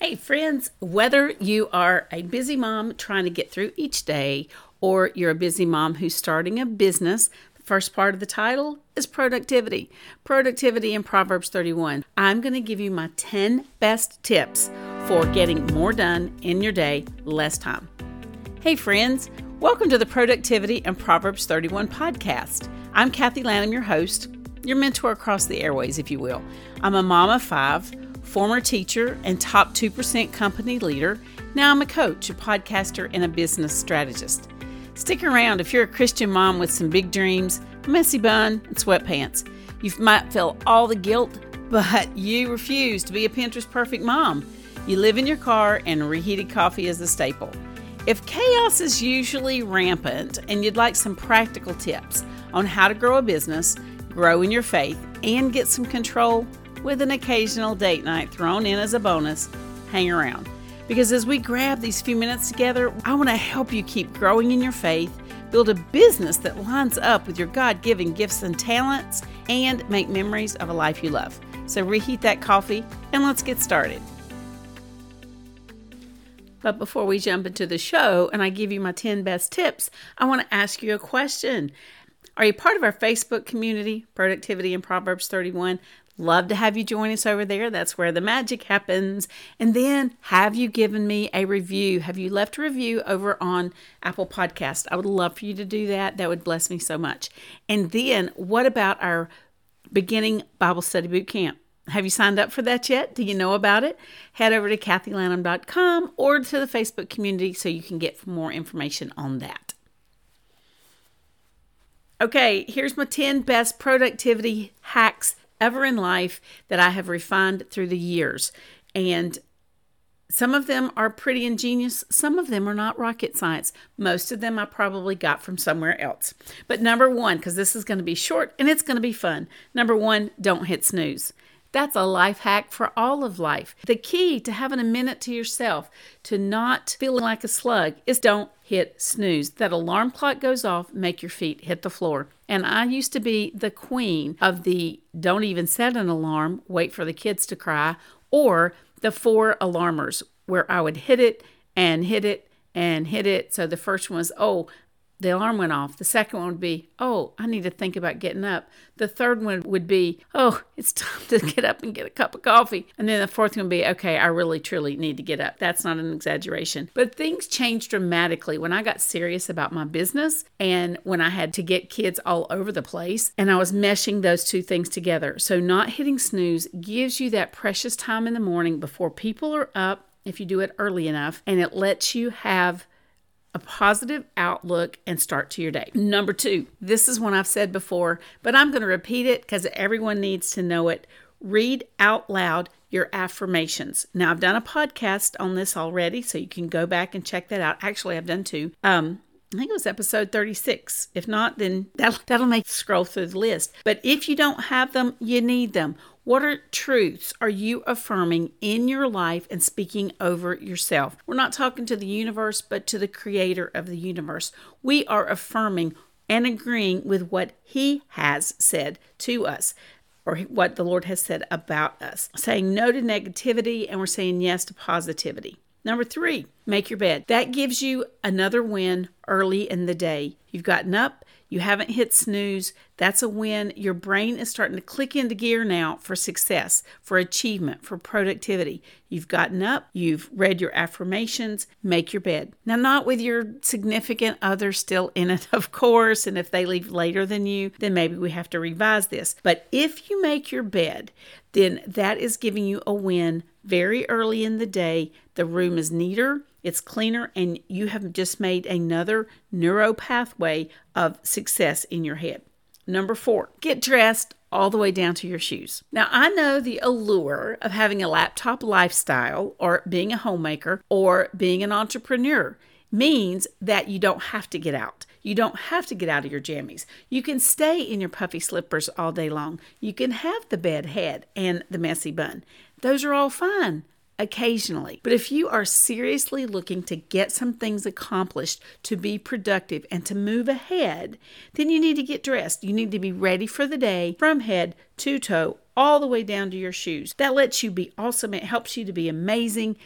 Hey, friends, whether you are a busy mom trying to get through each day or you're a busy mom who's starting a business, the first part of the title is productivity. Productivity in Proverbs 31. I'm going to give you my 10 best tips for getting more done in your day, less time. Hey, friends, welcome to the Productivity and Proverbs 31 podcast. I'm Kathy Lanham, your host, your mentor across the airways, if you will. I'm a mom of five former teacher and top 2% company leader. Now I'm a coach, a podcaster, and a business strategist. Stick around if you're a Christian mom with some big dreams, a messy bun, and sweatpants. You might feel all the guilt, but you refuse to be a Pinterest perfect mom. You live in your car, and reheated coffee is a staple. If chaos is usually rampant and you'd like some practical tips on how to grow a business, grow in your faith, and get some control, with an occasional date night thrown in as a bonus, hang around. Because as we grab these few minutes together, I want to help you keep growing in your faith, build a business that lines up with your God given gifts and talents, and make memories of a life you love. So reheat that coffee and let's get started. But before we jump into the show and I give you my 10 best tips, I want to ask you a question. Are you part of our Facebook community, Productivity in Proverbs 31? Love to have you join us over there. That's where the magic happens. And then, have you given me a review? Have you left a review over on Apple Podcast? I would love for you to do that. That would bless me so much. And then, what about our beginning Bible study boot camp? Have you signed up for that yet? Do you know about it? Head over to kathylanham.com or to the Facebook community so you can get more information on that. Okay, here's my 10 best productivity hacks ever in life that I have refined through the years. And some of them are pretty ingenious, some of them are not rocket science. Most of them I probably got from somewhere else. But number one, because this is going to be short and it's going to be fun. Number one, don't hit snooze. That's a life hack for all of life. The key to having a minute to yourself, to not feeling like a slug, is don't hit snooze. That alarm clock goes off, make your feet hit the floor. And I used to be the queen of the don't even set an alarm, wait for the kids to cry, or the four alarmers where I would hit it and hit it and hit it. So the first one was, oh, the alarm went off. The second one would be, oh, I need to think about getting up. The third one would be, oh, it's time to get up and get a cup of coffee. And then the fourth one would be, okay, I really truly need to get up. That's not an exaggeration. But things changed dramatically when I got serious about my business and when I had to get kids all over the place and I was meshing those two things together. So not hitting snooze gives you that precious time in the morning before people are up if you do it early enough and it lets you have a positive outlook and start to your day. Number two, this is one I've said before, but I'm going to repeat it because everyone needs to know it. Read out loud your affirmations. Now, I've done a podcast on this already, so you can go back and check that out. Actually, I've done two. Um, I think it was episode 36. If not, then that'll, that'll make scroll through the list. But if you don't have them, you need them. What are truths are you affirming in your life and speaking over yourself? We're not talking to the universe, but to the creator of the universe. We are affirming and agreeing with what he has said to us or what the Lord has said about us. Saying no to negativity and we're saying yes to positivity. Number three, make your bed. That gives you another win early in the day. You've gotten up, you haven't hit snooze. That's a win. Your brain is starting to click into gear now for success, for achievement, for productivity. You've gotten up, you've read your affirmations, make your bed. Now, not with your significant other still in it, of course, and if they leave later than you, then maybe we have to revise this. But if you make your bed, then that is giving you a win very early in the day. The room is neater, it's cleaner, and you have just made another neuro pathway of success in your head. Number four, get dressed all the way down to your shoes. Now, I know the allure of having a laptop lifestyle or being a homemaker or being an entrepreneur means that you don't have to get out. You don't have to get out of your jammies. You can stay in your puffy slippers all day long. You can have the bed head and the messy bun. Those are all fine occasionally. But if you are seriously looking to get some things accomplished, to be productive, and to move ahead, then you need to get dressed. You need to be ready for the day from head to toe all the way down to your shoes. That lets you be awesome. It helps you to be amazing.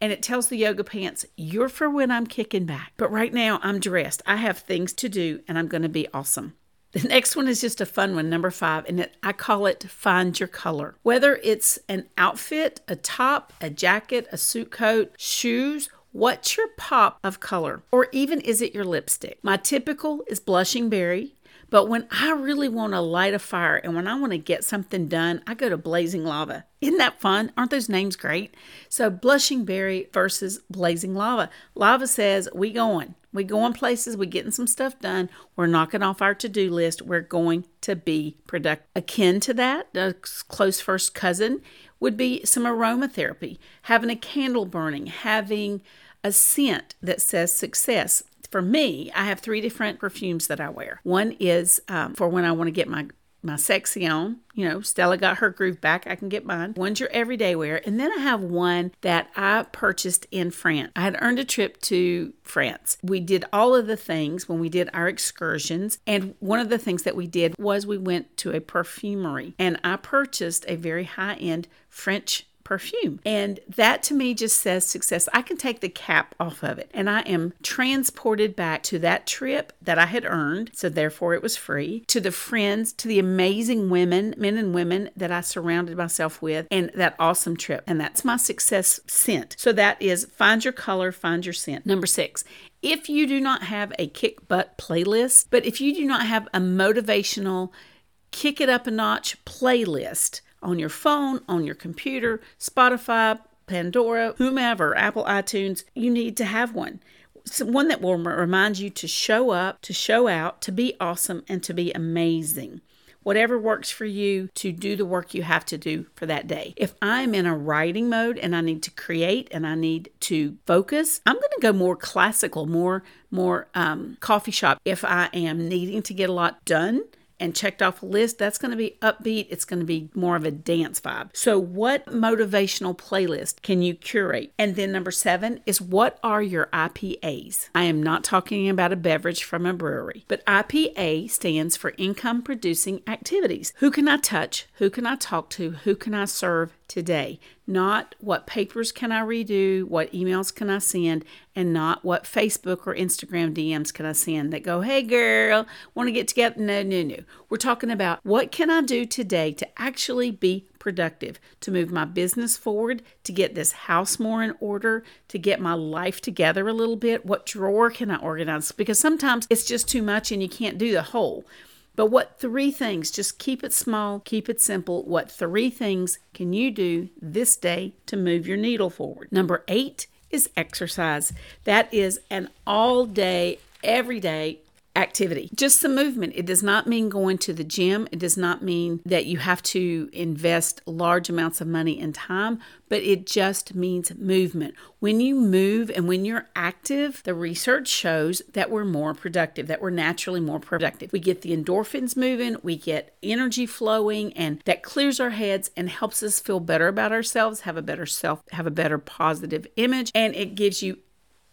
And it tells the yoga pants, you're for when I'm kicking back. But right now, I'm dressed. I have things to do and I'm going to be awesome. The next one is just a fun one, number five, and it, I call it Find Your Color. Whether it's an outfit, a top, a jacket, a suit coat, shoes, What's your pop of color? Or even is it your lipstick? My typical is blushing berry, but when I really want to light a fire and when I want to get something done, I go to blazing lava. Isn't that fun? Aren't those names great? So blushing berry versus blazing lava. Lava says we going. We going places, we getting some stuff done. We're knocking off our to-do list. We're going to be productive. Akin to that, a close first cousin would be some aromatherapy, having a candle burning, having a scent that says success. For me, I have three different perfumes that I wear. One is um, for when I want to get my my sexy on. You know, Stella got her groove back. I can get mine. One's your everyday wear. And then I have one that I purchased in France. I had earned a trip to France. We did all of the things when we did our excursions. And one of the things that we did was we went to a perfumery and I purchased a very high end French perfume. And that to me just says success. I can take the cap off of it and I am transported back to that trip that I had earned. So therefore it was free to the friends, to the amazing women, men and women that I surrounded myself with and that awesome trip. And that's my success scent. So that is find your color, find your scent. Number six, if you do not have a kick butt playlist, but if you do not have a motivational kick it up a notch playlist, on your phone, on your computer, Spotify, Pandora, whomever, Apple iTunes, you need to have one. So one that will remind you to show up, to show out, to be awesome, and to be amazing. Whatever works for you to do the work you have to do for that day. If I'm in a writing mode and I need to create and I need to focus, I'm going to go more classical, more more um, coffee shop. If I am needing to get a lot done, and checked off a list, that's going to be upbeat. It's going to be more of a dance vibe. So, what motivational playlist can you curate? And then, number seven is what are your IPAs? I am not talking about a beverage from a brewery, but IPA stands for income producing activities. Who can I touch? Who can I talk to? Who can I serve? Today, not what papers can I redo, what emails can I send, and not what Facebook or Instagram DMs can I send that go, hey girl, want to get together? No, no, no. We're talking about what can I do today to actually be productive, to move my business forward, to get this house more in order, to get my life together a little bit. What drawer can I organize? Because sometimes it's just too much and you can't do the whole. But what three things, just keep it small, keep it simple. What three things can you do this day to move your needle forward? Number eight is exercise. That is an all day, every day activity. Just some movement. It does not mean going to the gym. It does not mean that you have to invest large amounts of money and time, but it just means movement. When you move and when you're active, the research shows that we're more productive, that we're naturally more productive. We get the endorphins moving, we get energy flowing, and that clears our heads and helps us feel better about ourselves, have a better self, have a better positive image, and it gives you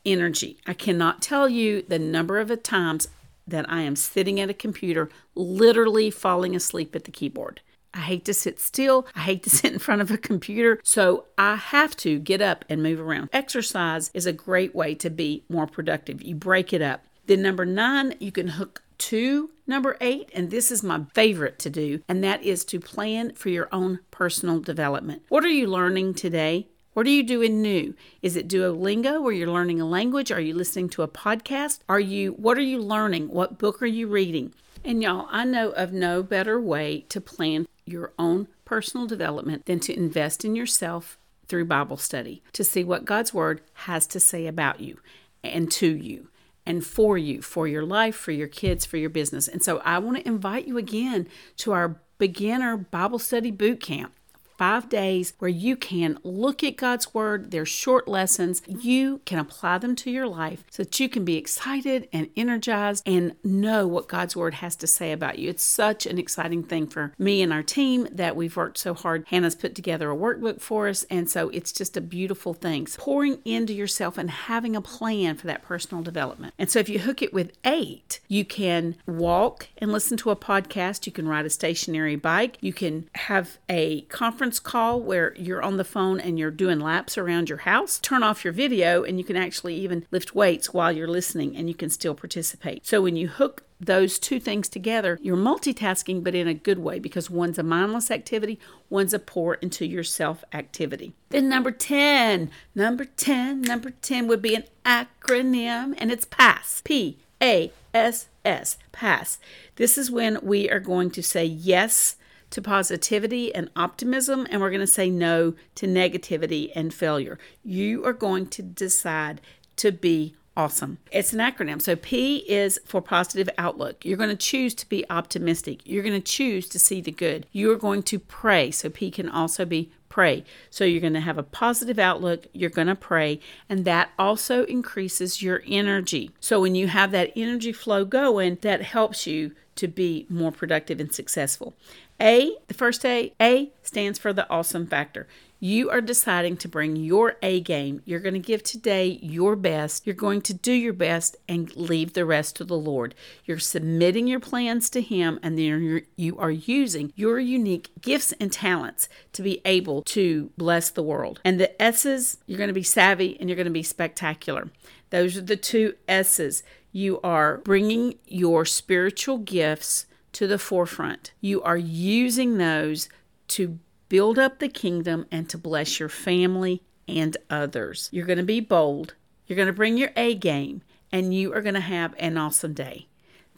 energy. I cannot tell you the number of times that I am sitting at a computer, literally falling asleep at the keyboard. I hate to sit still. I hate to sit in front of a computer. So I have to get up and move around. Exercise is a great way to be more productive. You break it up. Then, number nine, you can hook to number eight, and this is my favorite to do, and that is to plan for your own personal development. What are you learning today? What are you doing new? Is it Duolingo where you're learning a language? Are you listening to a podcast? Are you what are you learning? What book are you reading? And y'all, I know of no better way to plan your own personal development than to invest in yourself through Bible study, to see what God's word has to say about you and to you and for you, for your life, for your kids, for your business. And so I want to invite you again to our beginner Bible study boot camp five days where you can look at God's Word. They're short lessons. You can apply them to your life so that you can be excited and energized and know what God's Word has to say about you. It's such an exciting thing for me and our team that we've worked so hard. Hannah's put together a workbook for us, and so it's just a beautiful thing. Pouring into yourself and having a plan for that personal development. And so if you hook it with eight, you can walk and listen to a podcast. You can ride a stationary bike. You can have a conference call where you're on the phone and you're doing laps around your house. Turn off your video and you can actually even lift weights while you're listening and you can still participate. So when you hook those two things together, you're multitasking, but in a good way because one's a mindless activity, one's a pour into yourself activity. Then, number 10, number 10, number 10 would be an acronym, and it's PASS. P A S S, PASS. This is when we are going to say yes to positivity and optimism, and we're going to say no to negativity and failure. You are going to decide to be awesome. It's an acronym. So P is for positive outlook. You're going to choose to be optimistic. You're going to choose to see the good. You're going to pray. So P can also be pray. So you're going to have a positive outlook, you're going to pray, and that also increases your energy. So when you have that energy flow going, that helps you to be more productive and successful. A, the first A, A stands for the awesome factor. You are deciding to bring your A game. You're going to give today your best. You're going to do your best and leave the rest to the Lord. You're submitting your plans to Him, and then you are using your unique gifts and talents to be able to bless the world. And the S's, you're going to be savvy and you're going to be spectacular. Those are the two S's. You are bringing your spiritual gifts to the forefront. You are using those to build up the kingdom and to bless your family and others. You're going to be bold. You're going to bring your A game and you are going to have an awesome day.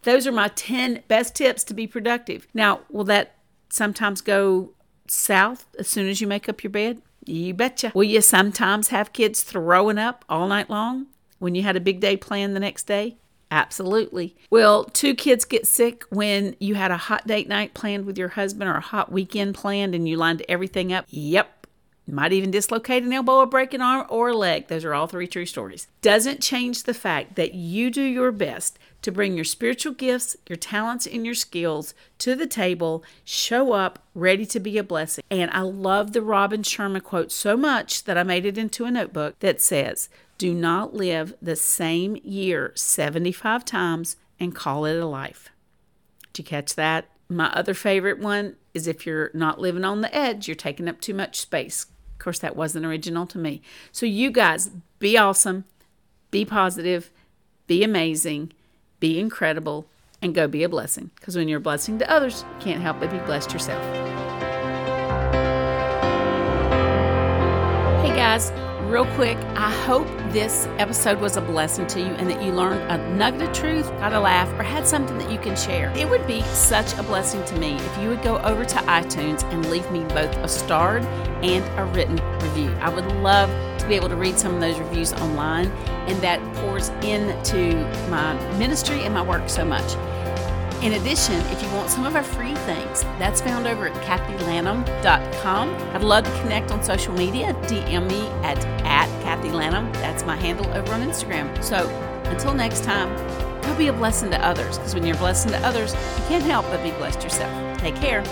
Those are my 10 best tips to be productive. Now, will that sometimes go south as soon as you make up your bed? You betcha. Will you sometimes have kids throwing up all night long when you had a big day planned the next day? Absolutely. Will two kids get sick when you had a hot date night planned with your husband or a hot weekend planned and you lined everything up? Yep. Might even dislocate an elbow or break an arm or a leg. Those are all three true stories. Doesn't change the fact that you do your best to bring your spiritual gifts, your talents, and your skills to the table, show up ready to be a blessing. And I love the Robin Sharma quote so much that I made it into a notebook that says, do not live the same year 75 times and call it a life. Did you catch that? My other favorite one is if you're not living on the edge, you're taking up too much space. Of course, that wasn't original to me. So, you guys, be awesome, be positive, be amazing, be incredible, and go be a blessing. Because when you're a blessing to others, you can't help but be blessed yourself. Hey, guys real quick, I hope this episode was a blessing to you and that you learned a nugget of truth, got a laugh, or had something that you can share. It would be such a blessing to me if you would go over to iTunes and leave me both a starred and a written review. I would love be able to read some of those reviews online, and that pours into my ministry and my work so much. In addition, if you want some of our free things, that's found over at kathylanham.com. I'd love to connect on social media. DM me at, at Kathy Lanham. That's my handle over on Instagram. So until next time, go be a blessing to others because when you're a blessing to others, you can't help but be blessed yourself. Take care.